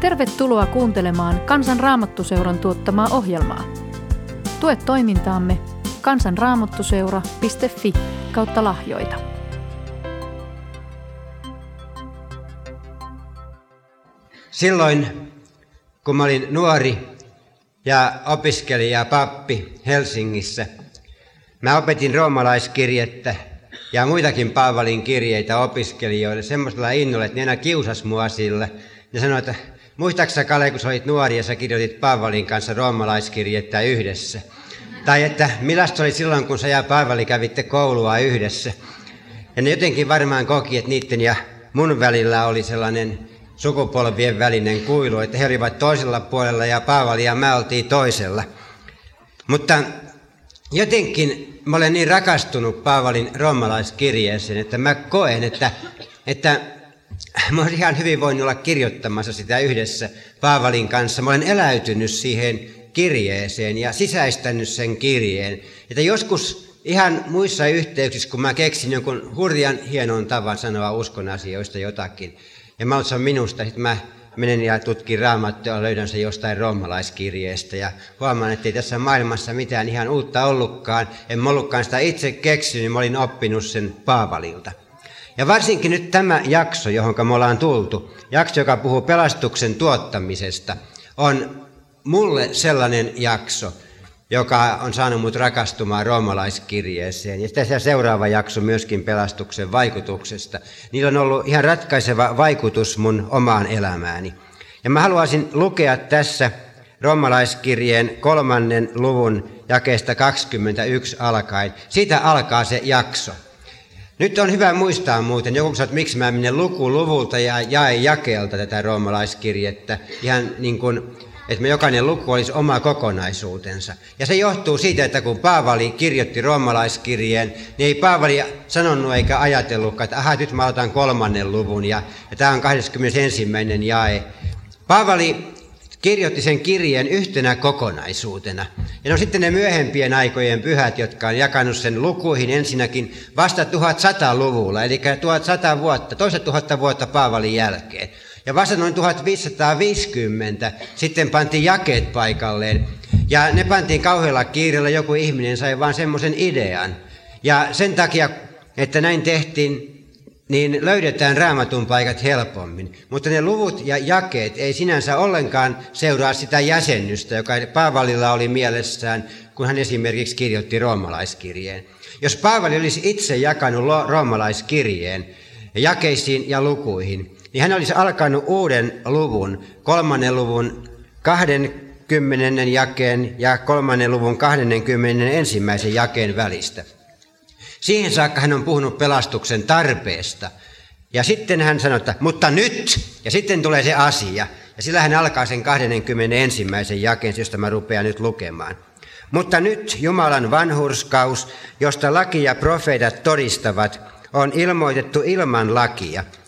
Tervetuloa kuuntelemaan Kansan Raamattuseuran tuottamaa ohjelmaa. Tue toimintaamme kansanraamattuseura.fi kautta lahjoita. Silloin, kun mä olin nuori ja opiskelija pappi Helsingissä, mä opetin roomalaiskirjettä ja muitakin Paavalin kirjeitä opiskelijoille semmoisella innolla, että ne aina kiusas mua sille. Ne sanoi, että muistaaksä Kale, kun sä olit nuori ja sä kirjoitit Paavalin kanssa roomalaiskirjettä yhdessä? Tai että millaista oli silloin, kun sä ja Paavali kävitte koulua yhdessä? Ja ne jotenkin varmaan koki, että niiden ja mun välillä oli sellainen sukupolvien välinen kuilu, että he olivat toisella puolella ja Paavali ja mä oltiin toisella. Mutta jotenkin mä olen niin rakastunut Paavalin romalaiskirjeeseen, että mä koen, että, että mä olen ihan hyvin voinut olla kirjoittamassa sitä yhdessä Paavalin kanssa. Mä olen eläytynyt siihen kirjeeseen ja sisäistänyt sen kirjeen. Että joskus ihan muissa yhteyksissä, kun mä keksin jonkun hurjan hienon tavan sanoa uskon asioista jotakin, ja mä olen minusta, että mä menen ja tutkin raamattua, löydän se jostain roomalaiskirjeestä ja huomaan, että ei tässä maailmassa mitään ihan uutta ollutkaan. En mä ollutkaan sitä itse keksinyt, mä olin oppinut sen Paavalilta. Ja varsinkin nyt tämä jakso, johon me ollaan tultu, jakso, joka puhuu pelastuksen tuottamisesta, on mulle sellainen jakso, joka on saanut mut rakastumaan roomalaiskirjeeseen. Ja tässä seuraava jakso myöskin pelastuksen vaikutuksesta. Niillä on ollut ihan ratkaiseva vaikutus mun omaan elämääni. Ja mä haluaisin lukea tässä roomalaiskirjeen kolmannen luvun jakeesta 21 alkaen. Siitä alkaa se jakso. Nyt on hyvä muistaa muuten, joku sanoo, että miksi mä menen luku luvulta ja jae jakeelta tätä roomalaiskirjettä. Ihan niin kuin että me jokainen luku olisi oma kokonaisuutensa. Ja se johtuu siitä, että kun Paavali kirjoitti roomalaiskirjeen, niin ei Paavali sanonut eikä ajatellutkaan, että aha, nyt mä otan kolmannen luvun ja, ja tämä on 21. jae. Paavali kirjoitti sen kirjeen yhtenä kokonaisuutena. Ja no sitten ne myöhempien aikojen pyhät, jotka on jakanut sen lukuihin ensinnäkin vasta 1100-luvulla, eli 1100 vuotta, toista tuhatta vuotta Paavalin jälkeen. Ja vasta noin 1550 sitten pantiin jakeet paikalleen. Ja ne pantiin kauhealla kiireellä, joku ihminen sai vaan semmoisen idean. Ja sen takia, että näin tehtiin, niin löydetään raamatun paikat helpommin. Mutta ne luvut ja jakeet ei sinänsä ollenkaan seuraa sitä jäsennystä, joka Paavalilla oli mielessään, kun hän esimerkiksi kirjoitti roomalaiskirjeen. Jos Paavali olisi itse jakanut roomalaiskirjeen jakeisiin ja lukuihin, niin hän olisi alkanut uuden luvun, kolmannen luvun 20. jakeen ja kolmannen luvun 20. ensimmäisen jakeen välistä. Siihen saakka hän on puhunut pelastuksen tarpeesta. Ja sitten hän sanoi, että mutta nyt, ja sitten tulee se asia. Ja sillä hän alkaa sen 21. jakeen, josta mä rupean nyt lukemaan. Mutta nyt Jumalan vanhurskaus, josta laki ja profeetat todistavat, on ilmoitettu ilman lakia –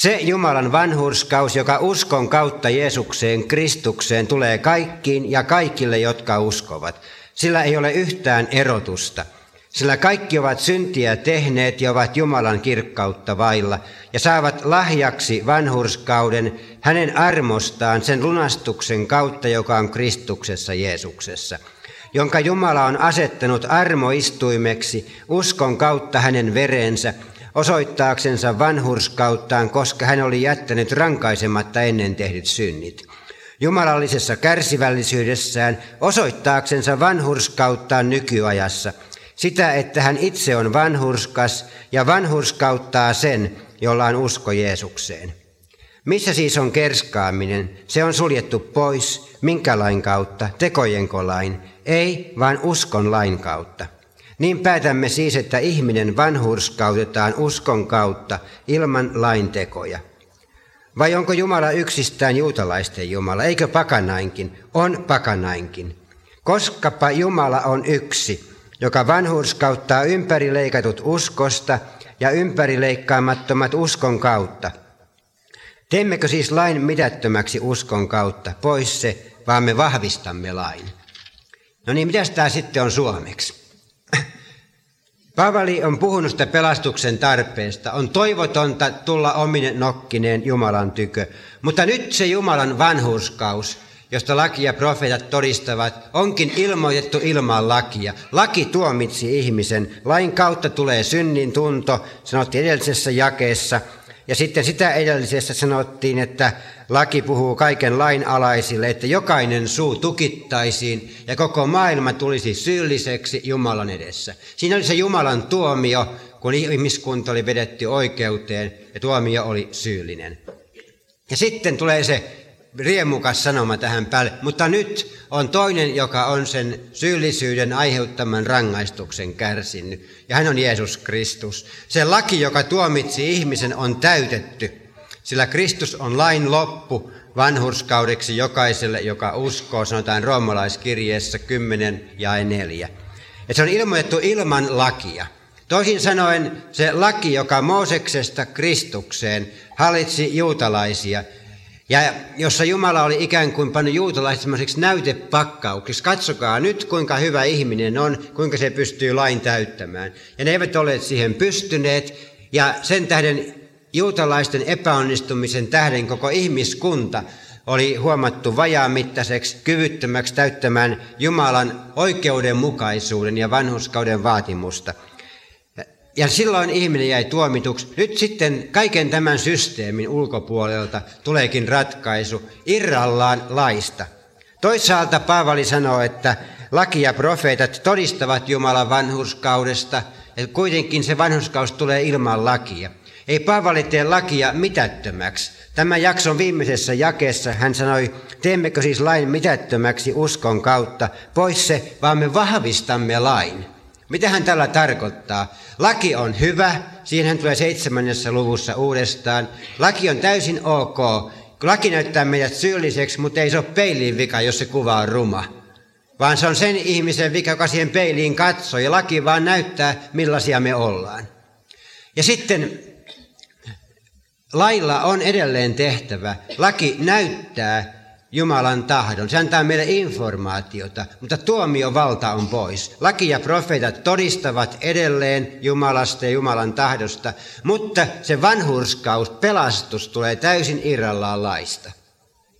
se Jumalan vanhurskaus, joka uskon kautta Jeesukseen, Kristukseen, tulee kaikkiin ja kaikille, jotka uskovat. Sillä ei ole yhtään erotusta. Sillä kaikki ovat syntiä tehneet ja ovat Jumalan kirkkautta vailla ja saavat lahjaksi vanhurskauden hänen armostaan sen lunastuksen kautta, joka on Kristuksessa Jeesuksessa jonka Jumala on asettanut armoistuimeksi uskon kautta hänen verensä, osoittaaksensa vanhurskauttaan, koska hän oli jättänyt rankaisematta ennen tehdyt synnit. Jumalallisessa kärsivällisyydessään osoittaaksensa vanhurskauttaan nykyajassa, sitä, että hän itse on vanhurskas ja vanhurskauttaa sen, jolla on usko Jeesukseen. Missä siis on kerskaaminen? Se on suljettu pois. Minkä lain kautta? Tekojenko lain? Ei, vaan uskon lain kautta. Niin päätämme siis, että ihminen vanhurskautetaan uskon kautta ilman laintekoja. Vai onko Jumala yksistään juutalaisten Jumala? Eikö pakanainkin? On pakanainkin. Koskapa Jumala on yksi, joka vanhurskauttaa ympärileikatut uskosta ja ympärileikkaamattomat uskon kautta. Teemmekö siis lain mitättömäksi uskon kautta? Pois se, vaan me vahvistamme lain. No niin, mitä tämä sitten on suomeksi? Paavali on puhunut sitä pelastuksen tarpeesta. On toivotonta tulla ominen nokkineen Jumalan tykö. Mutta nyt se Jumalan vanhurskaus, josta laki ja profeetat todistavat, onkin ilmoitettu ilman lakia. Laki tuomitsi ihmisen. Lain kautta tulee synnin tunto, sanottiin edellisessä jakeessa. Ja sitten sitä edellisessä sanottiin, että laki puhuu kaiken lain alaisille, että jokainen suu tukittaisiin ja koko maailma tulisi syylliseksi Jumalan edessä. Siinä oli se Jumalan tuomio, kun ihmiskunta oli vedetty oikeuteen ja tuomio oli syyllinen. Ja sitten tulee se riemukas sanoma tähän päälle, mutta nyt on toinen, joka on sen syyllisyyden aiheuttaman rangaistuksen kärsinyt, ja hän on Jeesus Kristus. Se laki, joka tuomitsi ihmisen, on täytetty, sillä Kristus on lain loppu vanhurskaudeksi jokaiselle, joka uskoo, sanotaan roomalaiskirjeessä 10 ja 4. Ja se on ilmoitettu ilman lakia. Toisin sanoen se laki, joka Mooseksesta Kristukseen hallitsi juutalaisia, ja jossa Jumala oli ikään kuin pannut juutalaiset semmoiseksi näytepakkauksiksi. Katsokaa nyt, kuinka hyvä ihminen on, kuinka se pystyy lain täyttämään. Ja ne eivät ole siihen pystyneet, ja sen tähden juutalaisten epäonnistumisen tähden koko ihmiskunta oli huomattu vajaamittaiseksi, kyvyttömäksi täyttämään Jumalan oikeudenmukaisuuden ja vanhuskauden vaatimusta – ja silloin ihminen jäi tuomituksi. Nyt sitten kaiken tämän systeemin ulkopuolelta tuleekin ratkaisu irrallaan laista. Toisaalta Paavali sanoo, että laki ja profeetat todistavat Jumalan vanhurskaudesta, ja kuitenkin se vanhurskaus tulee ilman lakia. Ei Paavali tee lakia mitättömäksi. Tämän jakson viimeisessä jakeessa hän sanoi, teemmekö siis lain mitättömäksi uskon kautta, pois se, vaan me vahvistamme lain. Mitä hän tällä tarkoittaa? Laki on hyvä, siihen tulee seitsemännessä luvussa uudestaan. Laki on täysin ok. Laki näyttää meidät syylliseksi, mutta ei se ole peiliin vika, jos se kuva on ruma. Vaan se on sen ihmisen vika, joka siihen peiliin katsoo, ja laki vaan näyttää, millaisia me ollaan. Ja sitten lailla on edelleen tehtävä. Laki näyttää, Jumalan tahdon. Se antaa meille informaatiota, mutta tuomiovalta on pois. Laki ja profeetat todistavat edelleen Jumalasta ja Jumalan tahdosta, mutta se vanhurskaus, pelastus tulee täysin irrallaan laista.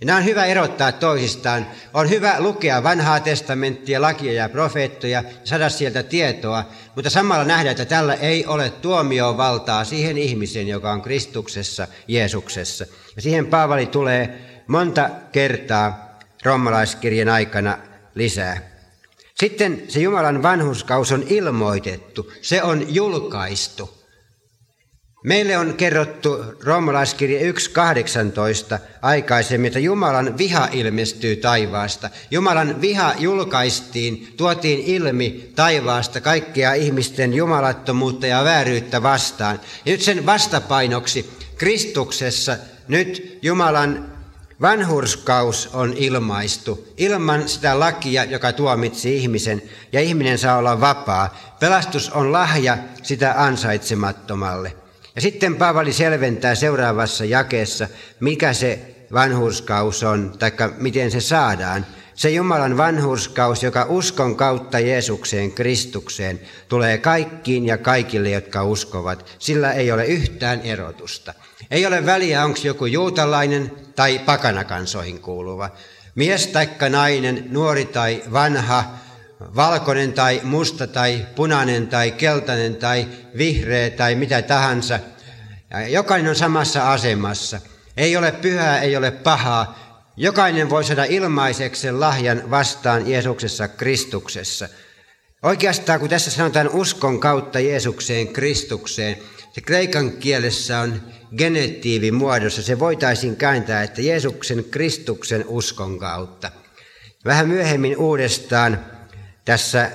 Ja nämä on hyvä erottaa toisistaan. On hyvä lukea vanhaa testamenttia, lakia ja profeettoja ja saada sieltä tietoa, mutta samalla nähdä, että tällä ei ole tuomiovaltaa siihen ihmiseen, joka on Kristuksessa, Jeesuksessa. Ja siihen Paavali tulee monta kertaa roomalaiskirjan aikana lisää. Sitten se Jumalan vanhuskaus on ilmoitettu, se on julkaistu. Meille on kerrottu roomalaiskirja 1.18 aikaisemmin, että Jumalan viha ilmestyy taivaasta. Jumalan viha julkaistiin, tuotiin ilmi taivaasta kaikkea ihmisten jumalattomuutta ja vääryyttä vastaan. Ja nyt sen vastapainoksi Kristuksessa nyt Jumalan Vanhurskaus on ilmaistu ilman sitä lakia, joka tuomitsi ihmisen, ja ihminen saa olla vapaa. Pelastus on lahja sitä ansaitsemattomalle. Ja sitten Paavali selventää seuraavassa jakeessa, mikä se vanhurskaus on, tai miten se saadaan. Se Jumalan vanhurskaus, joka uskon kautta Jeesukseen, Kristukseen, tulee kaikkiin ja kaikille, jotka uskovat. Sillä ei ole yhtään erotusta. Ei ole väliä, onko joku juutalainen tai pakanakansoihin kuuluva, mies taikka nainen, nuori tai vanha, valkoinen tai musta tai punainen tai keltainen tai vihreä tai mitä tahansa. Jokainen on samassa asemassa. Ei ole pyhää, ei ole pahaa. Jokainen voi saada ilmaiseksi lahjan vastaan Jeesuksessa Kristuksessa. Oikeastaan kun tässä sanotaan uskon kautta Jeesukseen Kristukseen, se kreikan kielessä on genetiivimuodossa. Se voitaisiin kääntää, että Jeesuksen Kristuksen uskon kautta. Vähän myöhemmin uudestaan tässä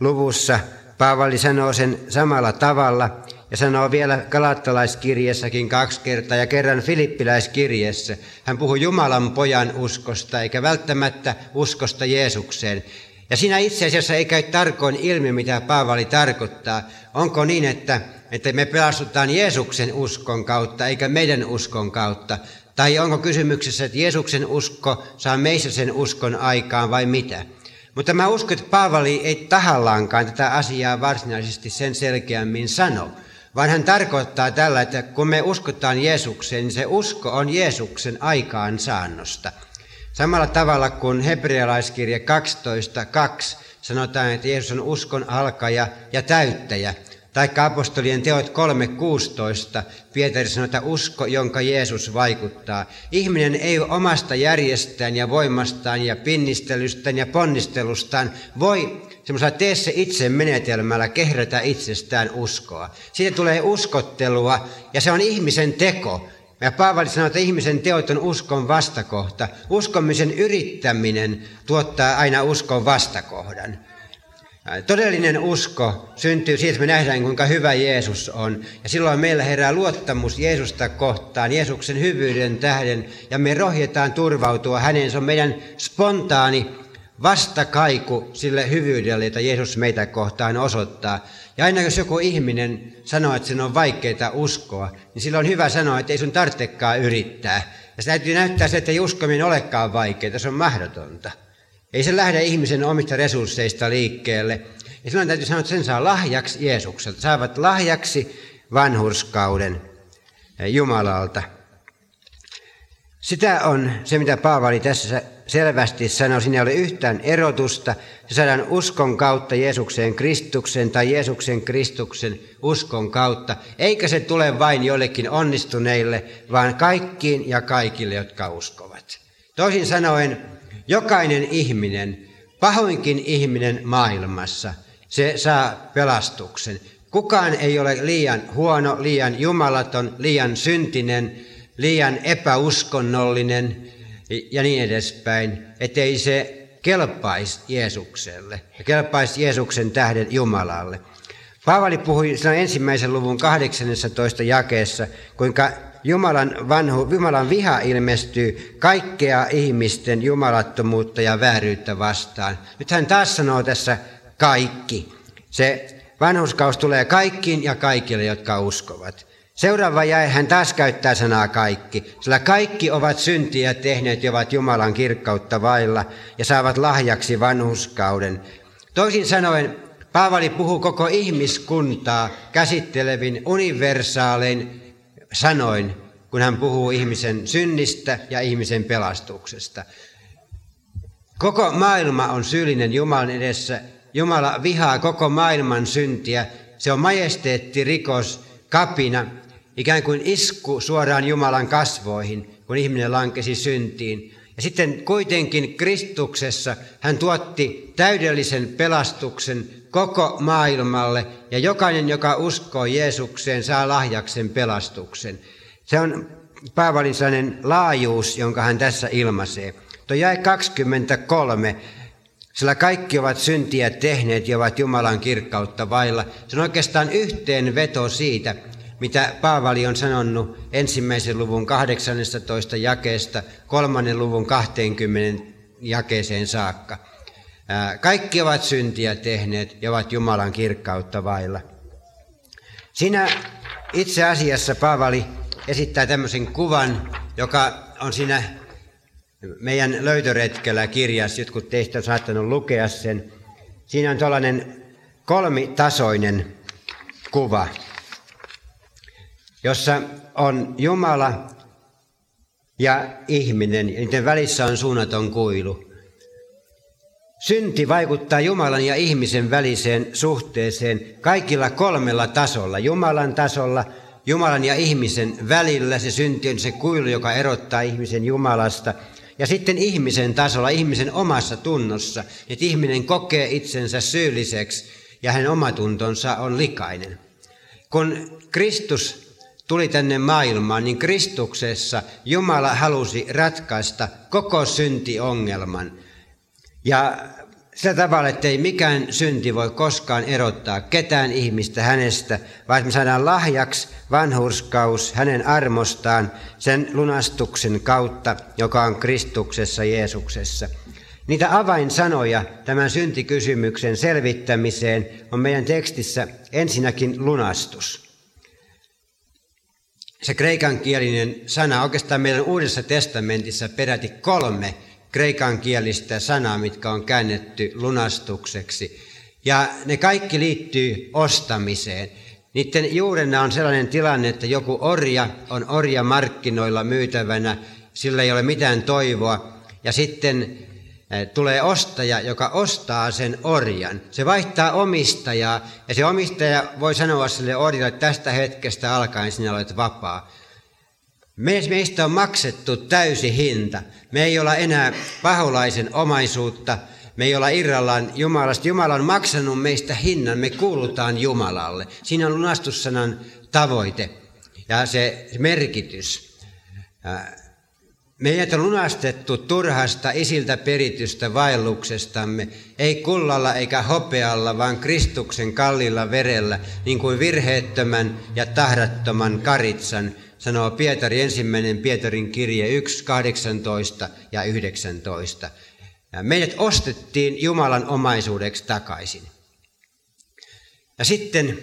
luvussa Paavali sanoo sen samalla tavalla ja sanoo vielä galattalaiskirjassakin kaksi kertaa ja kerran filippiläiskirjassa. Hän puhuu Jumalan pojan uskosta eikä välttämättä uskosta Jeesukseen. Ja siinä itse asiassa ei käy tarkoin ilmi, mitä Paavali tarkoittaa. Onko niin, että että me pelastutaan Jeesuksen uskon kautta eikä meidän uskon kautta? Tai onko kysymyksessä, että Jeesuksen usko saa meissä sen uskon aikaan vai mitä? Mutta mä uskon, että Paavali ei tahallaankaan tätä asiaa varsinaisesti sen selkeämmin sano, vaan hän tarkoittaa tällä, että kun me uskotaan Jeesukseen, niin se usko on Jeesuksen aikaansaannosta. Samalla tavalla kuin hebrealaiskirja 12.2 sanotaan, että Jeesus on uskon alkaja ja täyttäjä. Tai apostolien teot 3.16, Pietari sanoo, että usko, jonka Jeesus vaikuttaa. Ihminen ei omasta järjestään ja voimastaan ja pinnistelystään ja ponnistelustaan voi semmoisella tee se itse menetelmällä kehrätä itsestään uskoa. Siitä tulee uskottelua ja se on ihmisen teko. Ja Paavali sanoo, että ihmisen teot on uskon vastakohta. Uskomisen yrittäminen tuottaa aina uskon vastakohdan. Todellinen usko syntyy siitä, että me nähdään, kuinka hyvä Jeesus on. Ja silloin meillä herää luottamus Jeesusta kohtaan, Jeesuksen hyvyyden tähden, ja me rohjetaan turvautua häneen. Se on meidän spontaani vastakaiku sille hyvyydelle, jota Jeesus meitä kohtaan osoittaa. Ja aina jos joku ihminen sanoo, että sen on vaikeaa uskoa, niin silloin on hyvä sanoa, että ei sun tarvitsekaan yrittää. Ja se täytyy näyttää se, että ei uskominen olekaan vaikeaa, se on mahdotonta. Ei se lähde ihmisen omista resursseista liikkeelle. Ja silloin täytyy sanoa, että sen saa lahjaksi Jeesukselta. Saavat lahjaksi vanhurskauden Jumalalta. Sitä on se, mitä Paavali tässä selvästi sanoi. Siinä ei ole yhtään erotusta. Se saadaan uskon kautta Jeesukseen Kristuksen tai Jeesuksen Kristuksen uskon kautta. Eikä se tule vain joillekin onnistuneille, vaan kaikkiin ja kaikille, jotka uskovat. Toisin sanoen, jokainen ihminen, pahoinkin ihminen maailmassa, se saa pelastuksen. Kukaan ei ole liian huono, liian jumalaton, liian syntinen, liian epäuskonnollinen ja niin edespäin, ettei se kelpaisi Jeesukselle ja kelpaisi Jeesuksen tähden Jumalalle. Paavali puhui ensimmäisen luvun 18 jakeessa, kuinka Jumalan, vanhu, Jumalan viha ilmestyy kaikkea ihmisten jumalattomuutta ja vääryyttä vastaan. Nyt hän taas sanoo tässä kaikki. Se vanhuskaus tulee kaikkiin ja kaikille, jotka uskovat. Seuraava jäi, hän taas käyttää sanaa kaikki, sillä kaikki ovat syntiä tehneet ja ovat Jumalan kirkkautta vailla ja saavat lahjaksi vanhuskauden. Toisin sanoen, Paavali puhuu koko ihmiskuntaa käsittelevin universaalein sanoin, kun hän puhuu ihmisen synnistä ja ihmisen pelastuksesta. Koko maailma on syyllinen Jumalan edessä. Jumala vihaa koko maailman syntiä. Se on majesteetti, rikos, kapina, ikään kuin isku suoraan Jumalan kasvoihin, kun ihminen lankesi syntiin. Ja sitten kuitenkin Kristuksessa hän tuotti täydellisen pelastuksen koko maailmalle ja jokainen, joka uskoo Jeesukseen, saa lahjaksen pelastuksen. Se on Paavalin laajuus, jonka hän tässä ilmaisee. Tuo jäi 23, sillä kaikki ovat syntiä tehneet ja ovat Jumalan kirkkautta vailla. Se on oikeastaan yhteenveto siitä, mitä Paavali on sanonut ensimmäisen luvun 18 jakeesta kolmannen luvun 20 jakeeseen saakka. Kaikki ovat syntiä tehneet ja ovat Jumalan kirkkautta vailla. Siinä itse asiassa Paavali esittää tämmöisen kuvan, joka on siinä meidän löytöretkellä kirjassa. Jotkut teistä on saattanut lukea sen. Siinä on tällainen kolmitasoinen kuva, jossa on Jumala ja ihminen, ja niiden välissä on suunnaton kuilu. Synti vaikuttaa Jumalan ja ihmisen väliseen suhteeseen kaikilla kolmella tasolla. Jumalan tasolla, Jumalan ja ihmisen välillä se synti on se kuilu, joka erottaa ihmisen Jumalasta. Ja sitten ihmisen tasolla, ihmisen omassa tunnossa, että ihminen kokee itsensä syylliseksi ja hänen omatuntonsa on likainen. Kun Kristus tuli tänne maailmaan, niin Kristuksessa Jumala halusi ratkaista koko syntiongelman – ja sillä tavalla, että ei mikään synti voi koskaan erottaa ketään ihmistä hänestä, vaan me saadaan lahjaksi vanhurskaus hänen armostaan sen lunastuksen kautta, joka on Kristuksessa Jeesuksessa. Niitä avainsanoja tämän syntikysymyksen selvittämiseen on meidän tekstissä ensinnäkin lunastus. Se kreikankielinen sana, oikeastaan meidän Uudessa testamentissa peräti kolme kreikankielistä sanaa, mitkä on käännetty lunastukseksi. Ja ne kaikki liittyy ostamiseen. Niiden juurena on sellainen tilanne, että joku orja on orja markkinoilla myytävänä, sillä ei ole mitään toivoa. Ja sitten tulee ostaja, joka ostaa sen orjan. Se vaihtaa omistajaa ja se omistaja voi sanoa sille orjalle, että tästä hetkestä alkaen sinä olet vapaa. Meistä on maksettu täysi hinta. Me ei olla enää paholaisen omaisuutta, me ei olla irrallaan Jumalasta. Jumala on maksanut meistä hinnan, me kuulutaan Jumalalle. Siinä on lunastussanan tavoite ja se merkitys. Meidät on lunastettu turhasta isiltä peritystä vaelluksestamme, ei kullalla eikä hopealla, vaan Kristuksen kallilla verellä, niin kuin virheettömän ja tahdattoman karitsan, sanoo Pietari ensimmäinen Pietarin kirje 1, 18 ja 19. Meidät ostettiin Jumalan omaisuudeksi takaisin. Ja sitten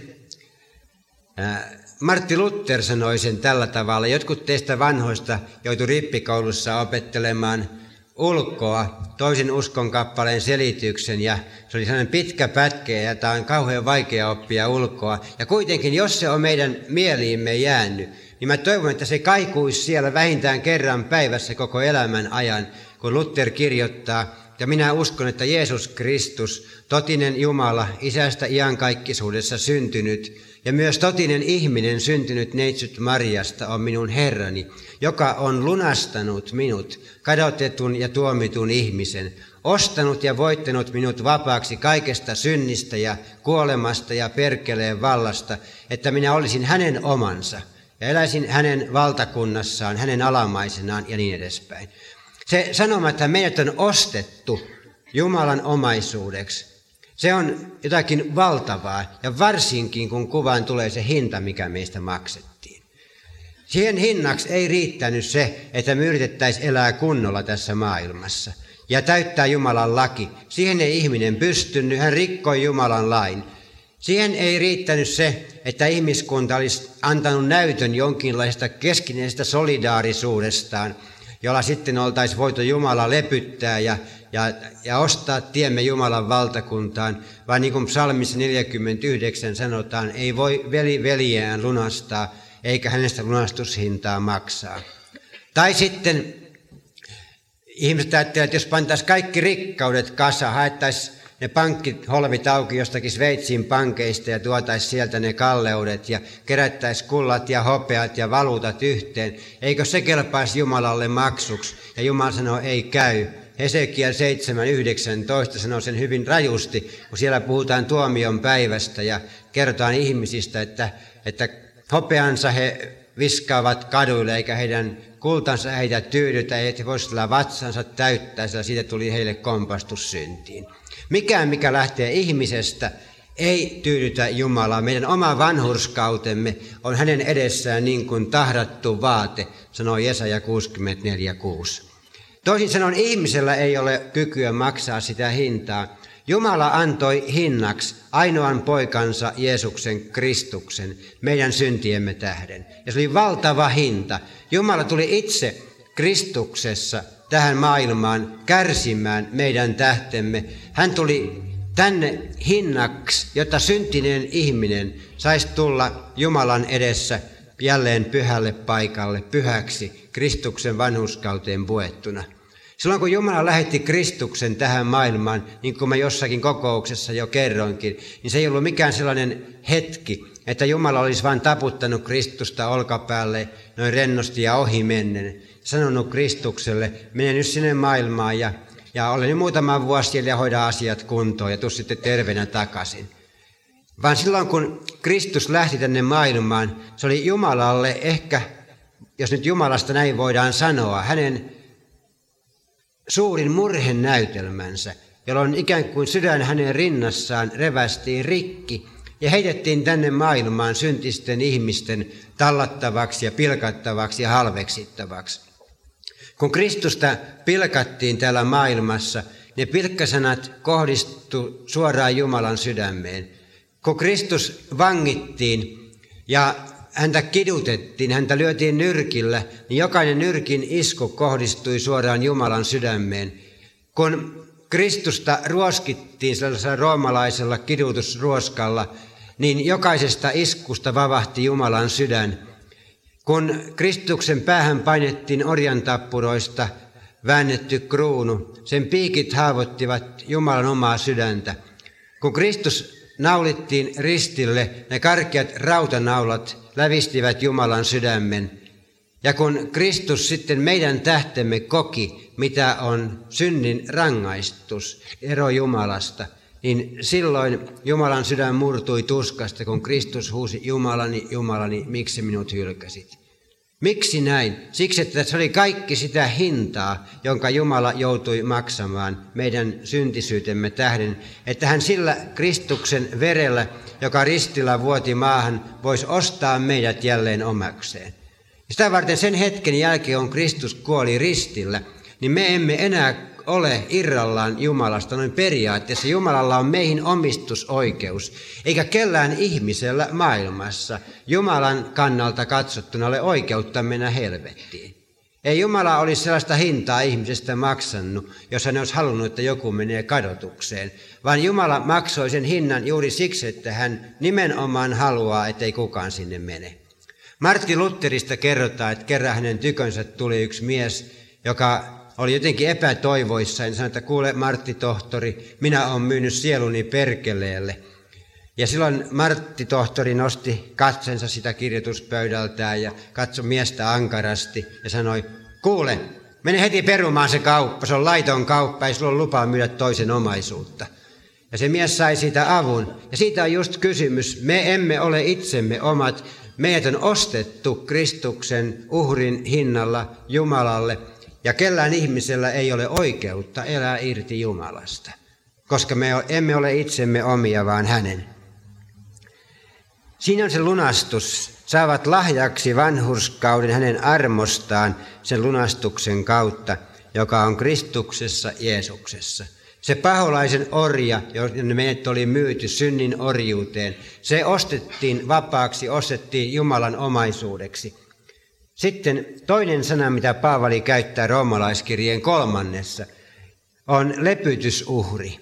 Martti Luther sanoi sen tällä tavalla. Jotkut teistä vanhoista joutui rippikoulussa opettelemaan ulkoa toisen uskon kappaleen selityksen ja se oli sellainen pitkä pätkä ja tämä on kauhean vaikea oppia ulkoa. Ja kuitenkin, jos se on meidän mieliimme jäänyt, niin mä toivon, että se kaikuisi siellä vähintään kerran päivässä koko elämän ajan, kun Luther kirjoittaa, ja minä uskon, että Jeesus Kristus, totinen Jumala, isästä iankaikkisuudessa syntynyt, ja myös totinen ihminen syntynyt neitsyt Mariasta on minun Herrani, joka on lunastanut minut, kadotetun ja tuomitun ihmisen, ostanut ja voittanut minut vapaaksi kaikesta synnistä ja kuolemasta ja perkeleen vallasta, että minä olisin hänen omansa ja eläisin hänen valtakunnassaan, hänen alamaisenaan ja niin edespäin. Se sanoma, että meidät on ostettu Jumalan omaisuudeksi, se on jotakin valtavaa, ja varsinkin kun kuvaan tulee se hinta, mikä meistä maksettiin. Siihen hinnaksi ei riittänyt se, että me yritettäisiin elää kunnolla tässä maailmassa ja täyttää Jumalan laki. Siihen ei ihminen pystynyt, hän rikkoi Jumalan lain. Siihen ei riittänyt se, että ihmiskunta olisi antanut näytön jonkinlaista keskinäisestä solidaarisuudestaan – jolla sitten oltaisiin voitu Jumala lepyttää ja, ja, ja ostaa tiemme Jumalan valtakuntaan, vaan niin kuin psalmissa 49 sanotaan, ei voi veli veljeään lunastaa, eikä hänestä lunastushintaa maksaa. Tai sitten ihmiset ajattelevat, että jos pantaisiin kaikki rikkaudet kasa, haettaisiin ne pankkit holvit auki jostakin Sveitsin pankeista ja tuotaisiin sieltä ne kalleudet ja kerättäisiin kullat ja hopeat ja valuutat yhteen. Eikö se kelpaisi Jumalalle maksuksi? Ja Jumala sanoo, ei käy. Hesekiel 7.19 sanoo sen hyvin rajusti, kun siellä puhutaan tuomion päivästä ja kerrotaan ihmisistä, että, että hopeansa he viskaavat kaduille eikä heidän kultansa heitä tyydytä, ei he voisivat vatsansa täyttää, sillä siitä tuli heille kompastus syntiin. Mikään, mikä lähtee ihmisestä, ei tyydytä Jumalaa. Meidän oma vanhurskautemme on hänen edessään niin kuin tahdattu vaate, sanoo Jesaja 64.6. Toisin sanoen ihmisellä ei ole kykyä maksaa sitä hintaa. Jumala antoi hinnaksi ainoan poikansa Jeesuksen Kristuksen meidän syntiemme tähden. Ja se oli valtava hinta. Jumala tuli itse Kristuksessa tähän maailmaan kärsimään meidän tähtemme. Hän tuli tänne hinnaksi, jotta syntinen ihminen saisi tulla Jumalan edessä jälleen pyhälle paikalle, pyhäksi, Kristuksen vanhuskauteen puettuna. Silloin kun Jumala lähetti Kristuksen tähän maailmaan, niin kuin mä jossakin kokouksessa jo kerroinkin, niin se ei ollut mikään sellainen hetki, että Jumala olisi vain taputtanut Kristusta olkapäälle noin rennosti ja ohi mennen sanonut Kristukselle, mene nyt sinne maailmaan ja, ja olen nyt muutama vuosi siellä ja hoida asiat kuntoon ja tuu sitten terveenä takaisin. Vaan silloin kun Kristus lähti tänne maailmaan, se oli Jumalalle ehkä, jos nyt Jumalasta näin voidaan sanoa, hänen suurin murhen näytelmänsä, jolloin ikään kuin sydän hänen rinnassaan revästiin rikki ja heitettiin tänne maailmaan syntisten ihmisten tallattavaksi ja pilkattavaksi ja halveksittavaksi. Kun Kristusta pilkattiin täällä maailmassa, ne pilkkasanat kohdistu suoraan Jumalan sydämeen. Kun Kristus vangittiin ja häntä kidutettiin, häntä lyötiin nyrkillä, niin jokainen nyrkin isku kohdistui suoraan Jumalan sydämeen. Kun Kristusta ruoskittiin sellaisella roomalaisella kidutusruoskalla, niin jokaisesta iskusta vavahti Jumalan sydän. Kun Kristuksen päähän painettiin orjantappuroista väännetty kruunu, sen piikit haavoittivat Jumalan omaa sydäntä. Kun Kristus naulittiin ristille, ne karkeat rautanaulat lävistivät Jumalan sydämen. Ja kun Kristus sitten meidän tähtemme koki, mitä on synnin rangaistus, ero Jumalasta, niin silloin Jumalan sydän murtui tuskasta, kun Kristus huusi, Jumalani, Jumalani, miksi minut hylkäsit? Miksi näin? Siksi, että se oli kaikki sitä hintaa, jonka Jumala joutui maksamaan meidän syntisyytemme tähden, että hän sillä Kristuksen verellä, joka ristillä vuoti maahan, voisi ostaa meidät jälleen omakseen. Sitä varten sen hetken jälkeen, on Kristus kuoli ristillä, niin me emme enää ole irrallaan Jumalasta noin periaatteessa. Jumalalla on meihin omistusoikeus, eikä kellään ihmisellä maailmassa Jumalan kannalta katsottuna ole oikeutta mennä helvettiin. Ei Jumala olisi sellaista hintaa ihmisestä maksannut, jos hän olisi halunnut, että joku menee kadotukseen, vaan Jumala maksoi sen hinnan juuri siksi, että hän nimenomaan haluaa, ettei kukaan sinne mene. Martti Lutterista kerrotaan, että kerran hänen tykönsä tuli yksi mies, joka oli jotenkin epätoivoissa. En sanoi, että kuule Martti tohtori, minä olen myynyt sieluni perkeleelle. Ja silloin Martti tohtori nosti katsensa sitä kirjoituspöydältään ja katsoi miestä ankarasti ja sanoi, kuule, mene heti perumaan se kauppa, se on laiton kauppa, ei sulla ole lupaa myydä toisen omaisuutta. Ja se mies sai siitä avun. Ja siitä on just kysymys. Me emme ole itsemme omat. Meidät on ostettu Kristuksen uhrin hinnalla Jumalalle – ja kellään ihmisellä ei ole oikeutta elää irti Jumalasta, koska me emme ole itsemme omia, vaan hänen. Siinä on se lunastus. Saavat lahjaksi vanhurskauden hänen armostaan sen lunastuksen kautta, joka on Kristuksessa Jeesuksessa. Se paholaisen orja, jonne meidät oli myyty synnin orjuuteen, se ostettiin vapaaksi, ostettiin Jumalan omaisuudeksi – sitten toinen sana, mitä Paavali käyttää roomalaiskirjeen kolmannessa, on lepytysuhri.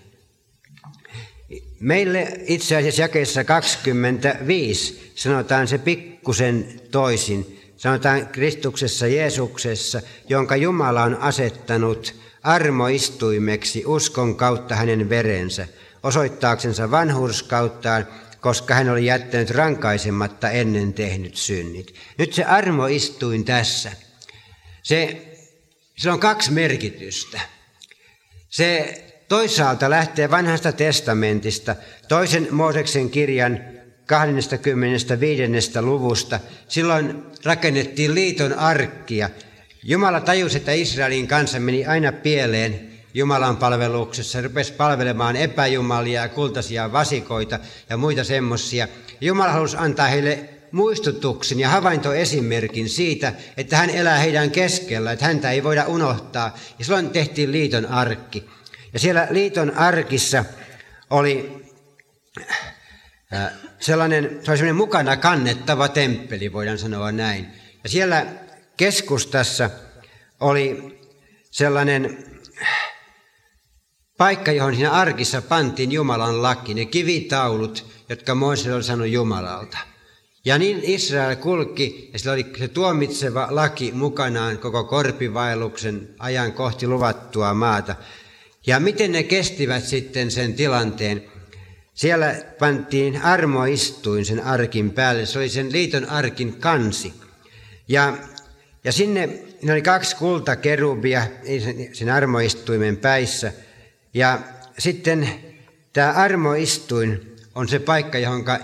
Meille itse asiassa jakeessa 25 sanotaan se pikkusen toisin. Sanotaan Kristuksessa Jeesuksessa, jonka Jumala on asettanut armoistuimeksi uskon kautta hänen verensä, osoittaaksensa vanhurskauttaan koska hän oli jättänyt rankaisematta ennen tehnyt synnit. Nyt se armoistuin tässä. Se, se on kaksi merkitystä. Se toisaalta lähtee vanhasta testamentista, toisen Mooseksen kirjan 25. luvusta. Silloin rakennettiin liiton arkkia. Jumala tajusi, että Israelin kanssa meni aina pieleen Jumalan palveluksessa, rupesi palvelemaan epäjumalia, kultaisia vasikoita ja muita semmoisia. Jumala halusi antaa heille muistutuksen ja havaintoesimerkin siitä, että hän elää heidän keskellä, että häntä ei voida unohtaa. Ja silloin tehtiin liiton arkki. Ja siellä liiton arkissa oli äh, sellainen, se oli sellainen mukana kannettava temppeli, voidaan sanoa näin. Ja siellä keskustassa oli sellainen Paikka, johon siinä arkissa pantiin Jumalan laki, ne kivitaulut, jotka Mooses oli sanonut Jumalalta. Ja niin Israel kulki, ja sillä oli se tuomitseva laki mukanaan koko korpivaelluksen ajan kohti luvattua maata. Ja miten ne kestivät sitten sen tilanteen? Siellä pantiin armoistuin sen arkin päälle, se oli sen liiton arkin kansi. Ja, ja sinne ne oli kaksi kultakerubia sen armoistuimen päissä – ja sitten tämä armoistuin on se paikka, johonka,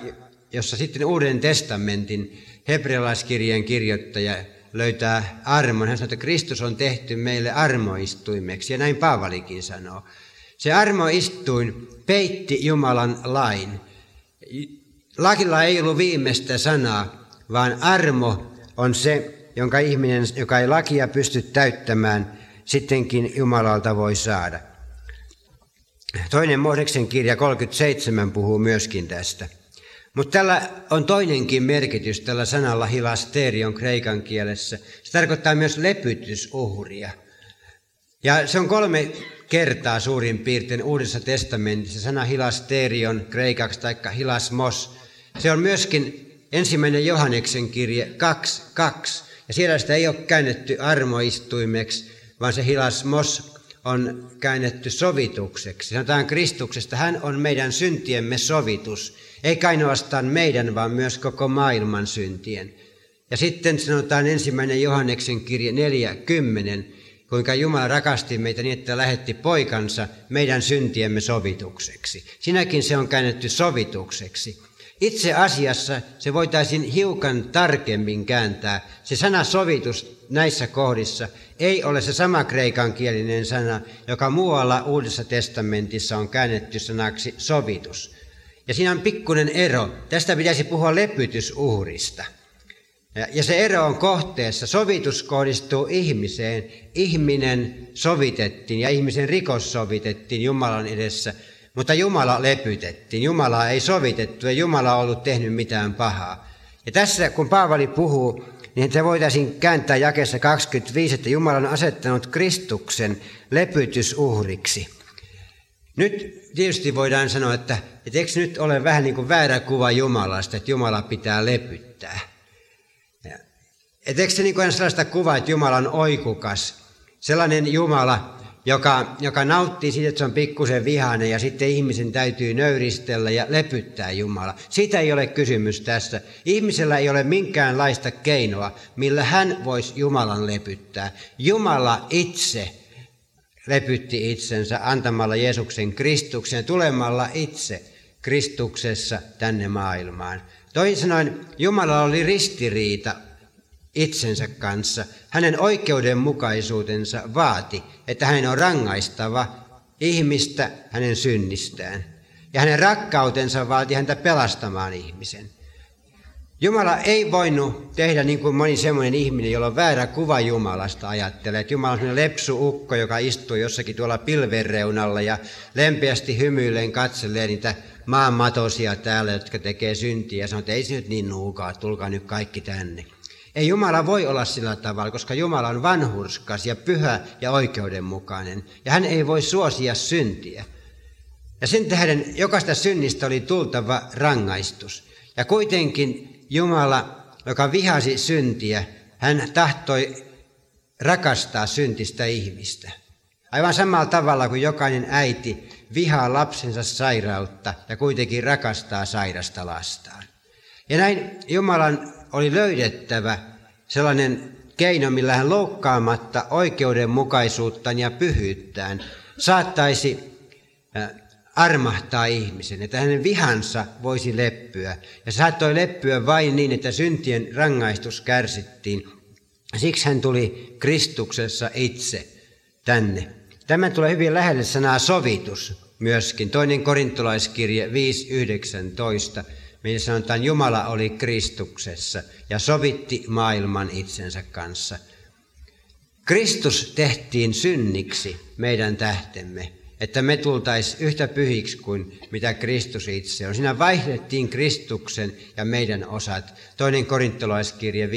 jossa sitten Uuden testamentin hebrealaiskirjeen kirjoittaja löytää armon. Hän sanoo, että Kristus on tehty meille armoistuimeksi, ja näin Paavalikin sanoo. Se armoistuin peitti Jumalan lain. Lakilla ei ollut viimeistä sanaa, vaan armo on se, jonka ihminen, joka ei lakia pysty täyttämään, sittenkin Jumalalta voi saada. Toinen Mooseksen kirja 37 puhuu myöskin tästä. Mutta tällä on toinenkin merkitys tällä sanalla hilasterion kreikan kielessä. Se tarkoittaa myös lepytysuhria. Ja se on kolme kertaa suurin piirtein Uudessa testamentissa sana hilasterion kreikaksi tai hilasmos. Se on myöskin ensimmäinen Johanneksen kirje 2.2. Ja siellä sitä ei ole käännetty armoistuimeksi, vaan se hilasmos on käännetty sovitukseksi. Sanotaan Kristuksesta, hän on meidän syntiemme sovitus. Ei ainoastaan meidän, vaan myös koko maailman syntien. Ja sitten sanotaan ensimmäinen Johanneksen kirje 4.10, kuinka Jumala rakasti meitä niin, että lähetti poikansa meidän syntiemme sovitukseksi. Sinäkin se on käännetty sovitukseksi. Itse asiassa se voitaisiin hiukan tarkemmin kääntää. Se sana sovitus näissä kohdissa ei ole se sama kreikankielinen sana, joka muualla Uudessa testamentissa on käännetty sanaksi sovitus. Ja siinä on pikkuinen ero. Tästä pitäisi puhua lepytysuhrista. Ja se ero on kohteessa. Sovitus kohdistuu ihmiseen. Ihminen sovitettiin ja ihmisen rikos sovitettiin Jumalan edessä. Mutta Jumala lepytettiin. Jumala ei sovitettu ja Jumala ollut tehnyt mitään pahaa. Ja tässä kun Paavali puhuu, niin se voitaisiin kääntää jakessa 25, että Jumala on asettanut Kristuksen lepytysuhriksi. Nyt tietysti voidaan sanoa, että, että eikö nyt ole vähän niin kuin väärä kuva Jumalasta, että Jumala pitää lepyttää. Että eikö se niin kuin sellaista kuvaa, että Jumala on oikukas, sellainen Jumala, joka, joka nauttii siitä, että se on pikkusen vihainen ja sitten ihmisen täytyy nöyristellä ja lepyttää Jumala. Siitä ei ole kysymys tässä. Ihmisellä ei ole minkäänlaista keinoa, millä hän voisi Jumalan lepyttää. Jumala itse lepytti itsensä antamalla Jeesuksen Kristuksen, tulemalla itse Kristuksessa tänne maailmaan. Toisin sanoen, Jumala oli ristiriita itsensä kanssa. Hänen oikeudenmukaisuutensa vaati, että hänen on rangaistava ihmistä hänen synnistään. Ja hänen rakkautensa vaati häntä pelastamaan ihmisen. Jumala ei voinut tehdä niin kuin moni semmoinen ihminen, jolla on väärä kuva Jumalasta, ajattelee, että Jumala on sellainen lepsu ukko, joka istuu jossakin tuolla pilven reunalla ja lempeästi hymyilleen katselee niitä maanmatosia täällä, jotka tekee syntiä ja sanoo, että ei se nyt niin nuukaa, tulkaa nyt kaikki tänne. Ei Jumala voi olla sillä tavalla, koska Jumala on vanhurskas ja pyhä ja oikeudenmukainen. Ja hän ei voi suosia syntiä. Ja sen tähden jokaista synnistä oli tultava rangaistus. Ja kuitenkin Jumala, joka vihasi syntiä, hän tahtoi rakastaa syntistä ihmistä. Aivan samalla tavalla kuin jokainen äiti vihaa lapsensa sairautta ja kuitenkin rakastaa sairasta lastaan. Ja näin Jumalan oli löydettävä sellainen keino, millä hän loukkaamatta oikeudenmukaisuuttaan ja pyhyyttään saattaisi armahtaa ihmisen, että hänen vihansa voisi leppyä. Ja saattoi leppyä vain niin, että syntien rangaistus kärsittiin. Siksi hän tuli Kristuksessa itse tänne. Tämä tulee hyvin lähelle sanaa sovitus myöskin. Toinen korintolaiskirje 5.19 missä sanotaan, Jumala oli Kristuksessa ja sovitti maailman itsensä kanssa. Kristus tehtiin synniksi meidän tähtemme, että me tultaisiin yhtä pyhiksi kuin mitä Kristus itse on. Siinä vaihdettiin Kristuksen ja meidän osat. Toinen korintolaiskirje 5.21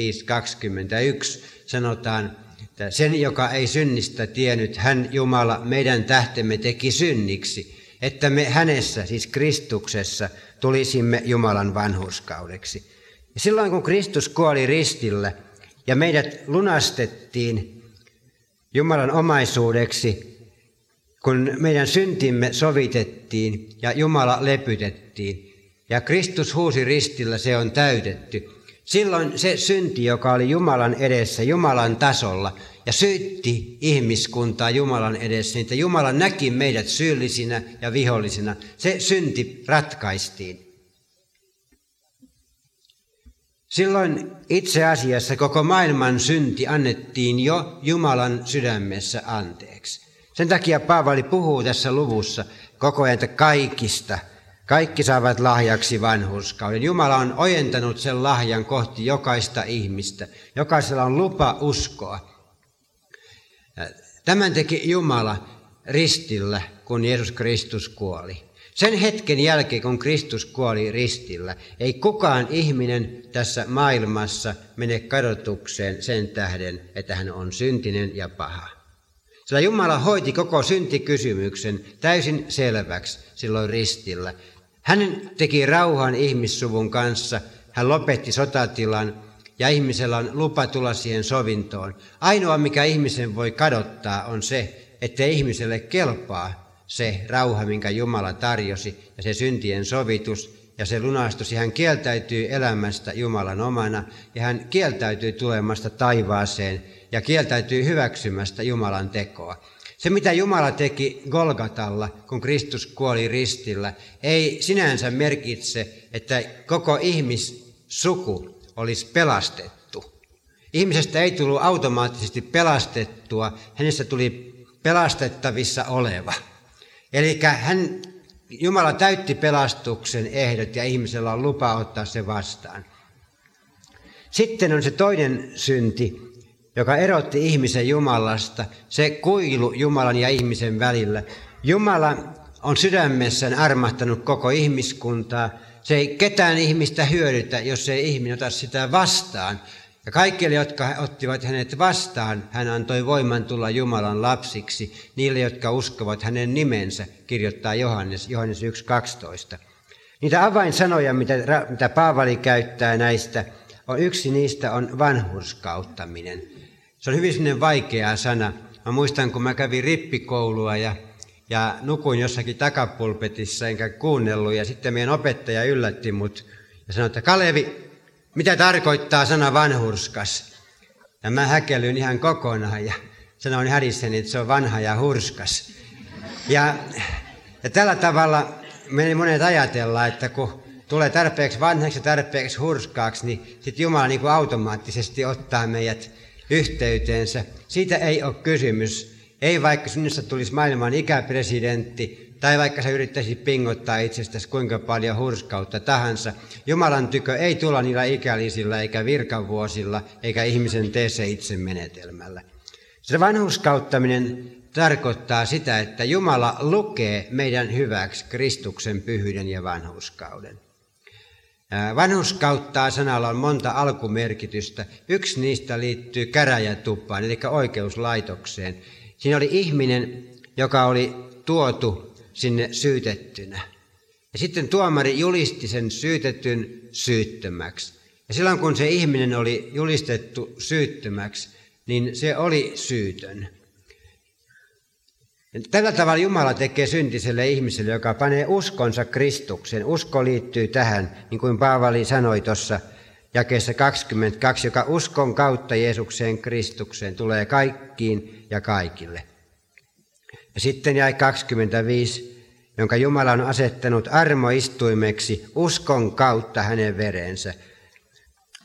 sanotaan, että sen, joka ei synnistä tiennyt, hän Jumala meidän tähtemme teki synniksi, että me hänessä, siis Kristuksessa, tulisimme Jumalan vanhurskaudeksi. Ja silloin kun Kristus kuoli ristillä ja meidät lunastettiin Jumalan omaisuudeksi, kun meidän syntimme sovitettiin ja Jumala lepytettiin ja Kristus huusi ristillä, se on täytetty. Silloin se synti, joka oli Jumalan edessä, Jumalan tasolla, ja syytti ihmiskuntaa Jumalan edessä, niin että Jumala näki meidät syyllisinä ja vihollisina. Se synti ratkaistiin. Silloin itse asiassa koko maailman synti annettiin jo Jumalan sydämessä anteeksi. Sen takia Paavali puhuu tässä luvussa koko ajan kaikista. Kaikki saavat lahjaksi vanhurskauden. Jumala on ojentanut sen lahjan kohti jokaista ihmistä. Jokaisella on lupa uskoa. Tämän teki Jumala ristillä, kun Jeesus Kristus kuoli. Sen hetken jälkeen, kun Kristus kuoli ristillä, ei kukaan ihminen tässä maailmassa mene kadotukseen sen tähden, että hän on syntinen ja paha. Sillä Jumala hoiti koko syntikysymyksen täysin selväksi silloin ristillä. Hän teki rauhan ihmissuvun kanssa, hän lopetti sotatilan ja ihmisellä on lupa tulla siihen sovintoon. Ainoa, mikä ihmisen voi kadottaa, on se, että ihmiselle kelpaa se rauha, minkä Jumala tarjosi, ja se syntien sovitus, ja se lunastus, ja hän kieltäytyy elämästä Jumalan omana, ja hän kieltäytyy tulemasta taivaaseen, ja kieltäytyy hyväksymästä Jumalan tekoa. Se, mitä Jumala teki Golgatalla, kun Kristus kuoli ristillä, ei sinänsä merkitse, että koko ihmissuku olisi pelastettu. Ihmisestä ei tullut automaattisesti pelastettua, hänestä tuli pelastettavissa oleva. Eli hän, Jumala täytti pelastuksen ehdot ja ihmisellä on lupa ottaa se vastaan. Sitten on se toinen synti, joka erotti ihmisen Jumalasta, se kuilu Jumalan ja ihmisen välillä. Jumala on sydämessään armahtanut koko ihmiskuntaa. Se ei ketään ihmistä hyödytä, jos ei ihminen ota sitä vastaan. Ja kaikille, jotka ottivat hänet vastaan, hän antoi voiman tulla Jumalan lapsiksi. Niille, jotka uskovat hänen nimensä, kirjoittaa Johannes, Johannes 1.12. Niitä avainsanoja, mitä, mitä Paavali käyttää näistä, on yksi niistä on vanhurskauttaminen. Se on hyvin sinne vaikea sana. Mä muistan, kun mä kävin rippikoulua ja, ja nukuin jossakin takapulpetissa enkä kuunnellut. Ja sitten meidän opettaja yllätti mut ja sanoi, että Kalevi, mitä tarkoittaa sana vanhurskas? Ja mä häkellyin ihan kokonaan ja sanoin hädissäni, että se on vanha ja hurskas. Ja, ja tällä tavalla meni monet ajatella, että kun tulee tarpeeksi vanhaksi ja tarpeeksi hurskaaksi, niin sitten Jumala niin kuin automaattisesti ottaa meidät yhteyteensä. Siitä ei ole kysymys. Ei vaikka sinusta tulisi maailman ikäpresidentti, tai vaikka sä yrittäisit pingottaa itsestäsi kuinka paljon hurskautta tahansa. Jumalan tykö ei tulla niillä ikälisillä, eikä virkavuosilla, eikä ihmisen tee se itse menetelmällä. Se vanhuskauttaminen tarkoittaa sitä, että Jumala lukee meidän hyväksi Kristuksen pyhyyden ja vanhuskauden. Vanhuskauttaa sanalla on monta alkumerkitystä. Yksi niistä liittyy käräjätuppaan, eli oikeuslaitokseen. Siinä oli ihminen, joka oli tuotu sinne syytettynä. Ja sitten tuomari julisti sen syytetyn syyttömäksi. Ja silloin kun se ihminen oli julistettu syyttömäksi, niin se oli syytön. Tällä tavalla Jumala tekee syntiselle ihmiselle, joka panee uskonsa Kristuksen. Usko liittyy tähän, niin kuin Paavali sanoi tuossa jakeessa 22, joka uskon kautta Jeesukseen Kristukseen tulee kaikkiin ja kaikille. Ja sitten jäi 25, jonka Jumala on asettanut armoistuimeksi uskon kautta hänen verensä.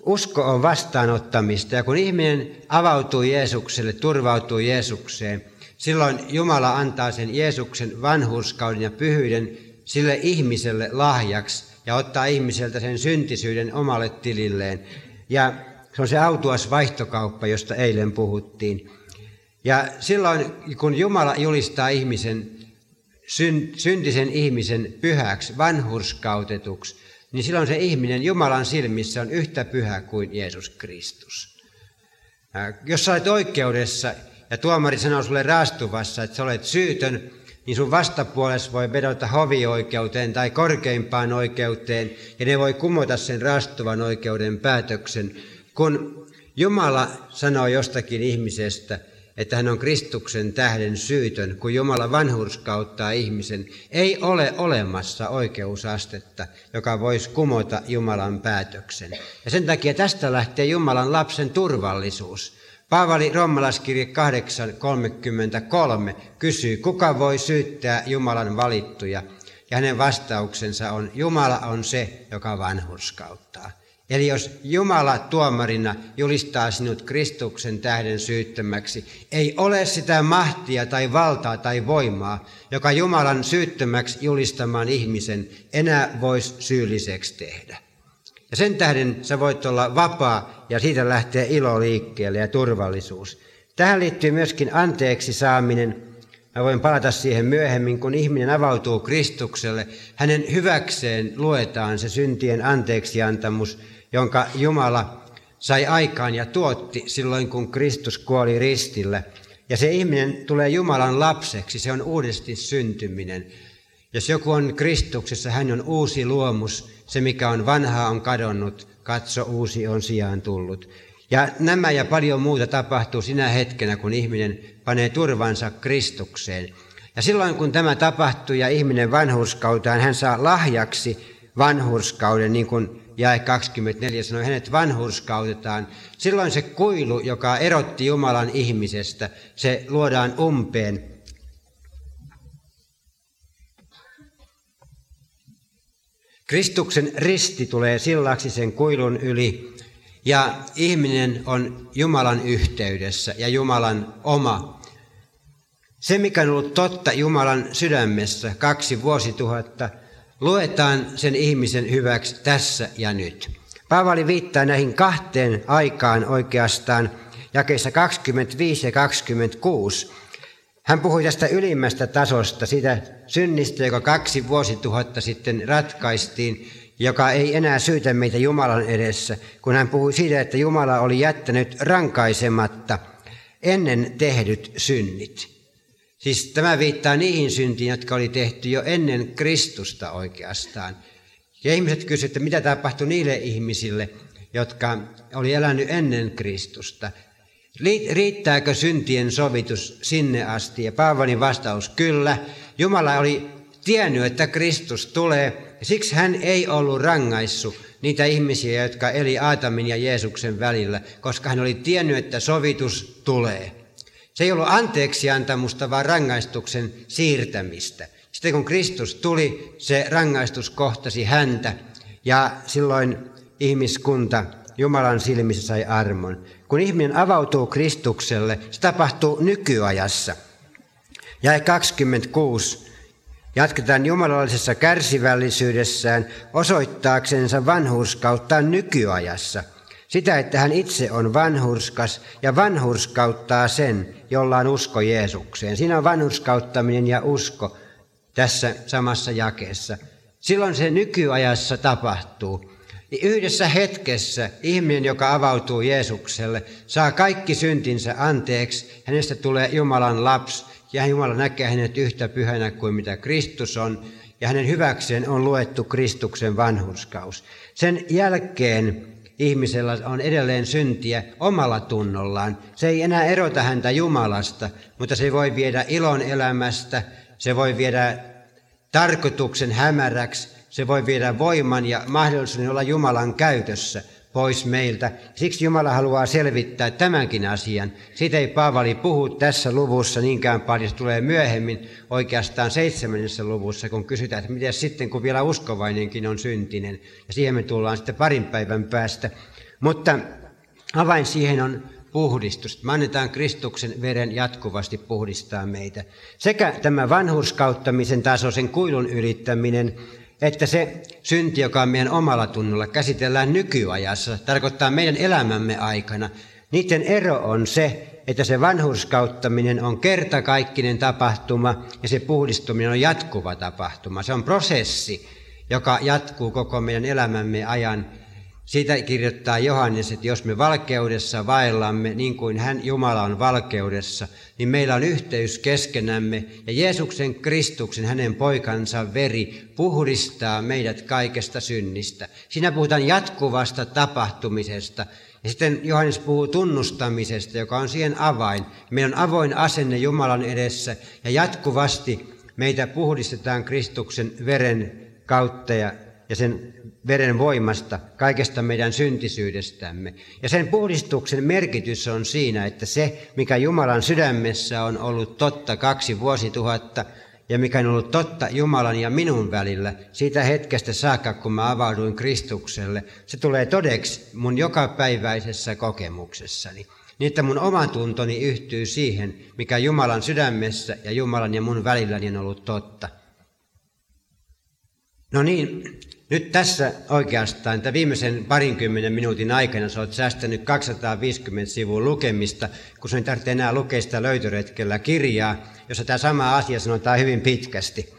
Usko on vastaanottamista ja kun ihminen avautuu Jeesukselle, turvautuu Jeesukseen – Silloin Jumala antaa sen Jeesuksen vanhurskauden ja pyhyyden sille ihmiselle lahjaksi ja ottaa ihmiseltä sen syntisyyden omalle tililleen. Ja se on se autuas vaihtokauppa, josta eilen puhuttiin. Ja silloin, kun Jumala julistaa ihmisen, syntisen ihmisen pyhäksi, vanhurskautetuksi, niin silloin se ihminen Jumalan silmissä on yhtä pyhä kuin Jeesus Kristus. Jos sä olet oikeudessa ja tuomari sanoo sulle raastuvassa, että sä olet syytön, niin sun vastapuolessa voi vedota hovioikeuteen tai korkeimpaan oikeuteen, ja ne voi kumota sen raastuvan oikeuden päätöksen. Kun Jumala sanoo jostakin ihmisestä, että hän on Kristuksen tähden syytön, kun Jumala vanhurskauttaa ihmisen, ei ole olemassa oikeusastetta, joka voisi kumota Jumalan päätöksen. Ja sen takia tästä lähtee Jumalan lapsen turvallisuus. Paavali Rommalaiskirje 8.33 kysyy, kuka voi syyttää Jumalan valittuja? Ja hänen vastauksensa on, Jumala on se, joka vanhurskauttaa. Eli jos Jumala tuomarina julistaa sinut Kristuksen tähden syyttömäksi, ei ole sitä mahtia tai valtaa tai voimaa, joka Jumalan syyttömäksi julistamaan ihmisen enää voisi syylliseksi tehdä. Ja sen tähden sä voit olla vapaa ja siitä lähtee ilo liikkeelle ja turvallisuus. Tähän liittyy myöskin anteeksi saaminen. Mä voin palata siihen myöhemmin, kun ihminen avautuu Kristukselle. Hänen hyväkseen luetaan se syntien anteeksiantamus, jonka Jumala sai aikaan ja tuotti silloin, kun Kristus kuoli ristillä. Ja se ihminen tulee Jumalan lapseksi, se on uudesti syntyminen. Jos joku on Kristuksessa, hän on uusi luomus, se mikä on vanhaa on kadonnut, katso uusi on sijaan tullut. Ja nämä ja paljon muuta tapahtuu sinä hetkenä, kun ihminen panee turvansa Kristukseen. Ja silloin kun tämä tapahtuu ja ihminen vanhurskautaan, hän saa lahjaksi vanhurskauden, niin kuin jae 24 sanoi, hänet vanhurskautetaan. Silloin se kuilu, joka erotti Jumalan ihmisestä, se luodaan umpeen. Kristuksen risti tulee sillaksi sen kuilun yli ja ihminen on Jumalan yhteydessä ja Jumalan oma. Se, mikä on ollut totta Jumalan sydämessä kaksi vuosituhatta, luetaan sen ihmisen hyväksi tässä ja nyt. Paavali viittaa näihin kahteen aikaan oikeastaan jakeissa 25 ja 26. Hän puhui tästä ylimmästä tasosta, sitä synnistä, joka kaksi vuosituhatta sitten ratkaistiin, joka ei enää syytä meitä Jumalan edessä, kun hän puhui siitä, että Jumala oli jättänyt rankaisematta ennen tehdyt synnit. Siis tämä viittaa niihin syntiin, jotka oli tehty jo ennen Kristusta oikeastaan. Ja ihmiset kysyivät, että mitä tapahtui niille ihmisille, jotka oli elänyt ennen Kristusta. Riittääkö syntien sovitus sinne asti? Ja Paavalin vastaus, kyllä. Jumala oli tiennyt, että Kristus tulee, ja siksi hän ei ollut rangaissut niitä ihmisiä, jotka eli Aatamin ja Jeesuksen välillä, koska hän oli tiennyt, että sovitus tulee. Se ei ollut anteeksi antamusta, vaan rangaistuksen siirtämistä. Sitten kun Kristus tuli, se rangaistus kohtasi häntä ja silloin ihmiskunta Jumalan silmissä sai armon. Kun ihminen avautuu Kristukselle, se tapahtuu nykyajassa. Ja 26. Jatketaan jumalallisessa kärsivällisyydessään osoittaaksensa vanhuuskauttaan nykyajassa – sitä, että hän itse on vanhurskas ja vanhurskauttaa sen, jolla on usko Jeesukseen. Siinä on vanhurskauttaminen ja usko tässä samassa jakeessa. Silloin se nykyajassa tapahtuu. Yhdessä hetkessä ihminen, joka avautuu Jeesukselle, saa kaikki syntinsä anteeksi. Hänestä tulee Jumalan lapsi ja Jumala näkee hänet yhtä pyhänä kuin mitä Kristus on. Ja hänen hyväkseen on luettu Kristuksen vanhurskaus. Sen jälkeen ihmisellä on edelleen syntiä omalla tunnollaan. Se ei enää erota häntä Jumalasta, mutta se voi viedä ilon elämästä, se voi viedä tarkoituksen hämäräksi, se voi viedä voiman ja mahdollisuuden olla Jumalan käytössä pois meiltä. Siksi Jumala haluaa selvittää tämänkin asian. Siitä ei Paavali puhu tässä luvussa niinkään paljon, se tulee myöhemmin oikeastaan seitsemännessä luvussa, kun kysytään, että miten sitten, kun vielä uskovainenkin on syntinen. Ja siihen me tullaan sitten parin päivän päästä. Mutta avain siihen on puhdistus. Me annetaan Kristuksen veren jatkuvasti puhdistaa meitä. Sekä tämä vanhurskauttamisen taso, sen kuilun ylittäminen, että se synti, joka on meidän omalla tunnolla, käsitellään nykyajassa, tarkoittaa meidän elämämme aikana. Niiden ero on se, että se vanhurskauttaminen on kertakaikkinen tapahtuma ja se puhdistuminen on jatkuva tapahtuma. Se on prosessi, joka jatkuu koko meidän elämämme ajan siitä kirjoittaa Johannes, että jos me valkeudessa vaellamme niin kuin hän Jumala on valkeudessa, niin meillä on yhteys keskenämme ja Jeesuksen Kristuksen, hänen poikansa veri, puhdistaa meidät kaikesta synnistä. Siinä puhutaan jatkuvasta tapahtumisesta. Ja sitten Johannes puhuu tunnustamisesta, joka on siihen avain. Meillä on avoin asenne Jumalan edessä ja jatkuvasti meitä puhdistetaan Kristuksen veren kautta ja ja sen veren voimasta, kaikesta meidän syntisyydestämme. Ja sen puhdistuksen merkitys on siinä, että se, mikä Jumalan sydämessä on ollut totta kaksi vuosituhatta, ja mikä on ollut totta Jumalan ja minun välillä siitä hetkestä saakka, kun mä avauduin Kristukselle, se tulee todeksi mun jokapäiväisessä kokemuksessani. Niin, että mun oma tuntoni yhtyy siihen, mikä Jumalan sydämessä ja Jumalan ja mun välilläni on ollut totta. No niin, nyt tässä oikeastaan, että viimeisen parinkymmenen minuutin aikana sä oot säästänyt 250 sivua lukemista, kun sun ei tarvitse enää lukea sitä löytöretkellä kirjaa, jossa tämä sama asia sanotaan hyvin pitkästi.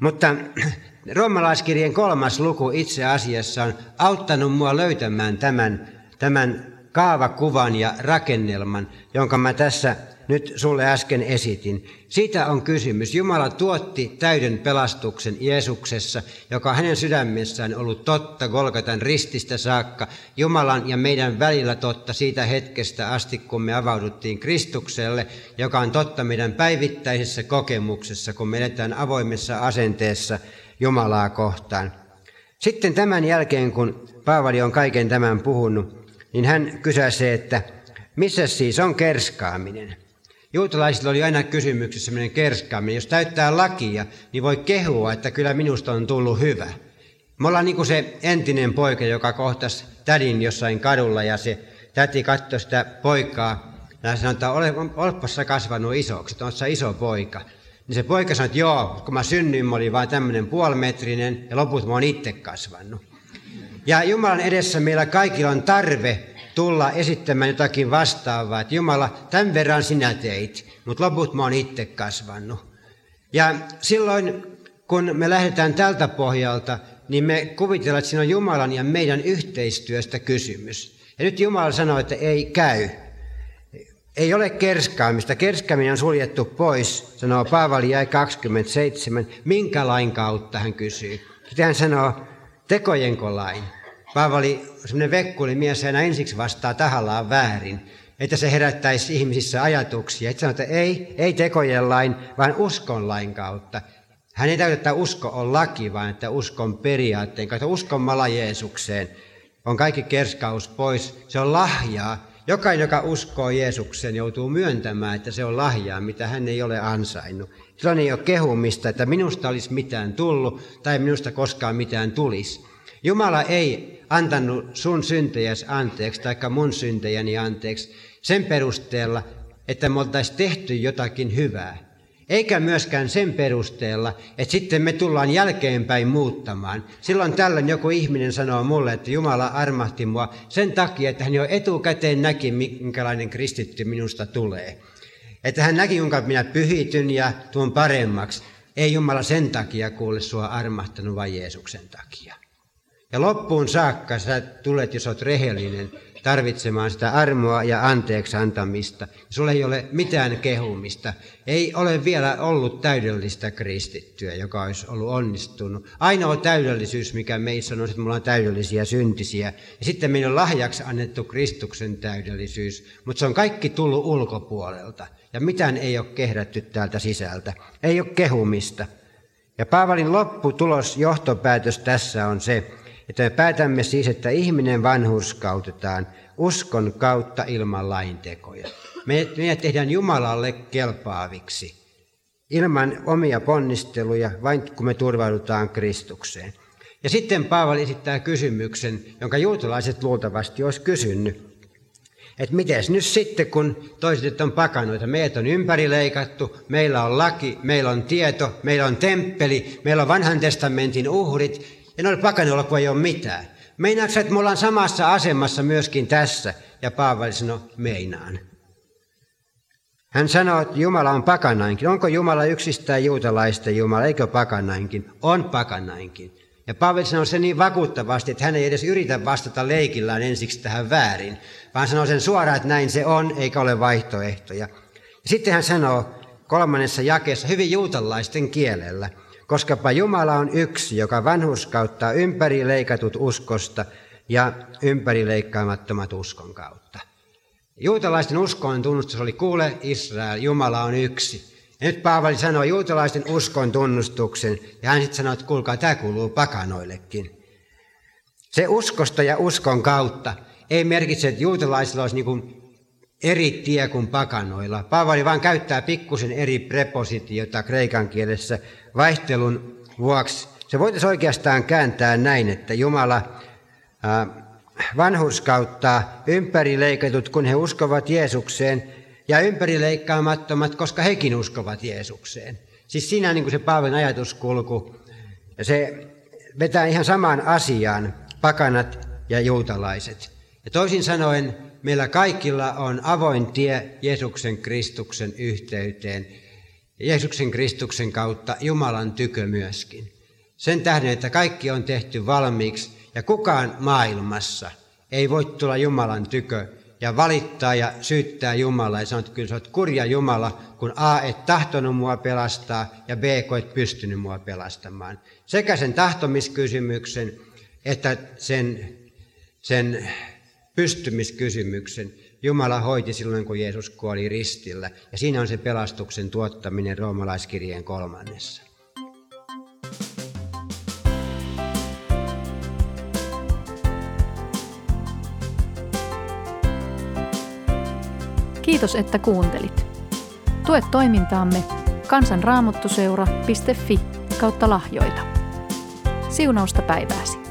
Mutta roomalaiskirjeen kolmas luku itse asiassa on auttanut mua löytämään tämän, tämän kaavakuvan ja rakennelman, jonka mä tässä nyt sulle äsken esitin. Siitä on kysymys. Jumala tuotti täyden pelastuksen Jeesuksessa, joka hänen sydämessään ollut totta Golgatan rististä saakka, Jumalan ja meidän välillä totta siitä hetkestä asti, kun me avauduttiin Kristukselle, joka on totta meidän päivittäisessä kokemuksessa, kun me eletään avoimessa asenteessa Jumalaa kohtaan. Sitten tämän jälkeen, kun Paavali on kaiken tämän puhunut, niin hän kysäsee, että missä siis on kerskaaminen? Juutalaisilla oli aina kysymyksessä sellainen kerskaaminen. Jos täyttää lakia, niin voi kehua, että kyllä minusta on tullut hyvä. Me ollaan niin kuin se entinen poika, joka kohtasi tädin jossain kadulla ja se täti katsoi sitä poikaa ja sanoi, että ole, olepa kasvanut isoksi, että on iso poika. Niin se poika sanoi, että joo, kun mä synnyin, mä olin vain tämmöinen puolimetrinen ja loput mä oon itse kasvanut. Ja Jumalan edessä meillä kaikilla on tarve tulla esittämään jotakin vastaavaa, että Jumala, tämän verran sinä teit, mutta loput mä oon itse kasvanut. Ja silloin, kun me lähdetään tältä pohjalta, niin me kuvitellaan, että siinä on Jumalan ja meidän yhteistyöstä kysymys. Ja nyt Jumala sanoo, että ei käy. Ei ole kerskaamista. Kerskaaminen on suljettu pois, sanoo Paavali jäi 27. Minkä lain kautta hän kysyy? Sitten hän sanoo, tekojenko lain? Paavali, semmoinen vekkuli mies, aina ensiksi vastaa tahallaan väärin, että se herättäisi ihmisissä ajatuksia. Että sanoo, että ei, ei tekojen lain, vaan uskon lain kautta. Hän ei täytä, että usko on laki, vaan että uskon periaatteen kautta, uskon mala Jeesukseen. On kaikki kerskaus pois, se on lahjaa. Jokainen, joka uskoo Jeesukseen, joutuu myöntämään, että se on lahjaa, mitä hän ei ole ansainnut. Silloin ei ole kehumista, että minusta olisi mitään tullut tai minusta koskaan mitään tulisi. Jumala ei antanut sun syntejäsi anteeksi tai mun syntejäni anteeksi sen perusteella, että me oltaisiin tehty jotakin hyvää. Eikä myöskään sen perusteella, että sitten me tullaan jälkeenpäin muuttamaan. Silloin tällöin joku ihminen sanoo mulle, että Jumala armahti mua sen takia, että hän jo etukäteen näki, minkälainen kristitty minusta tulee. Että hän näki, kuinka minä pyhityn ja tuon paremmaksi. Ei Jumala sen takia kuule sua armahtanut, vaan Jeesuksen takia. Ja loppuun saakka sä tulet, jos olet rehellinen, tarvitsemaan sitä armoa ja anteeksi antamista. Sulla ei ole mitään kehumista. Ei ole vielä ollut täydellistä kristittyä, joka olisi ollut onnistunut. Ainoa täydellisyys, mikä meissä on, että me ollaan täydellisiä syntisiä. Ja sitten meillä on lahjaksi annettu Kristuksen täydellisyys, mutta se on kaikki tullut ulkopuolelta. Ja mitään ei ole kehrätty täältä sisältä. Ei ole kehumista. Ja Paavalin lopputulos, johtopäätös tässä on se, että me päätämme siis, että ihminen vanhurskautetaan uskon kautta ilman laintekoja. Meidät tehdään Jumalalle kelpaaviksi ilman omia ponnisteluja, vain kun me turvaudutaan Kristukseen. Ja sitten Paavali esittää kysymyksen, jonka juutalaiset luultavasti olisi kysynyt. Että miten nyt sitten, kun toiset on pakanoita, meidät on ympärileikattu, meillä on laki, meillä on tieto, meillä on temppeli, meillä on vanhan testamentin uhrit, ja noilla pakanoilla, kun ei ole mitään. Meinaatko että me ollaan samassa asemassa myöskin tässä? Ja Paavali sanoi, meinaan. Hän sanoi, että Jumala on pakanainkin. Onko Jumala yksistään juutalaista Jumala, eikö pakanainkin? On pakanainkin. Ja Paavali sanoi se niin vakuuttavasti, että hän ei edes yritä vastata leikillään ensiksi tähän väärin, vaan sanoi sen suoraan, että näin se on, eikä ole vaihtoehtoja. Ja sitten hän sanoo kolmannessa jakeessa hyvin juutalaisten kielellä – koskapa Jumala on yksi, joka vanhuskauttaa ympärileikatut uskosta ja ympärileikkaamattomat uskon kautta. Juutalaisten uskon tunnustus oli, kuule Israel, Jumala on yksi. Ja nyt Paavali sanoi juutalaisten uskon tunnustuksen, ja hän sitten sanoi, että kuulkaa, tämä kuuluu pakanoillekin. Se uskosta ja uskon kautta ei merkitse, että juutalaisilla olisi niin eri tie kuin pakanoilla. Paavali vain käyttää pikkusen eri prepositiota kreikan kielessä vaihtelun vuoksi. Se voitaisiin oikeastaan kääntää näin, että Jumala vanhurskauttaa ympärileikatut, kun he uskovat Jeesukseen, ja ympärileikkaamattomat, koska hekin uskovat Jeesukseen. Siis siinä niin kuin se Paavalin ajatuskulku, se vetää ihan samaan asiaan pakanat ja juutalaiset. Ja toisin sanoen, meillä kaikilla on avoin tie Jeesuksen Kristuksen yhteyteen, Jeesuksen Kristuksen kautta Jumalan tykö myöskin. Sen tähden, että kaikki on tehty valmiiksi ja kukaan maailmassa ei voi tulla Jumalan tykö ja valittaa ja syyttää Jumalaa ja sanoa, että kyllä sä oot kurja Jumala, kun A, et tahtonut mua pelastaa ja B, kun et pystynyt mua pelastamaan. Sekä sen tahtomiskysymyksen että sen, sen pystymiskysymyksen Jumala hoiti silloin, kun Jeesus kuoli ristillä. Ja siinä on se pelastuksen tuottaminen roomalaiskirjeen kolmannessa. Kiitos, että kuuntelit. Tue toimintaamme kansanraamottuseura.fi kautta lahjoita. Siunausta päivääsi.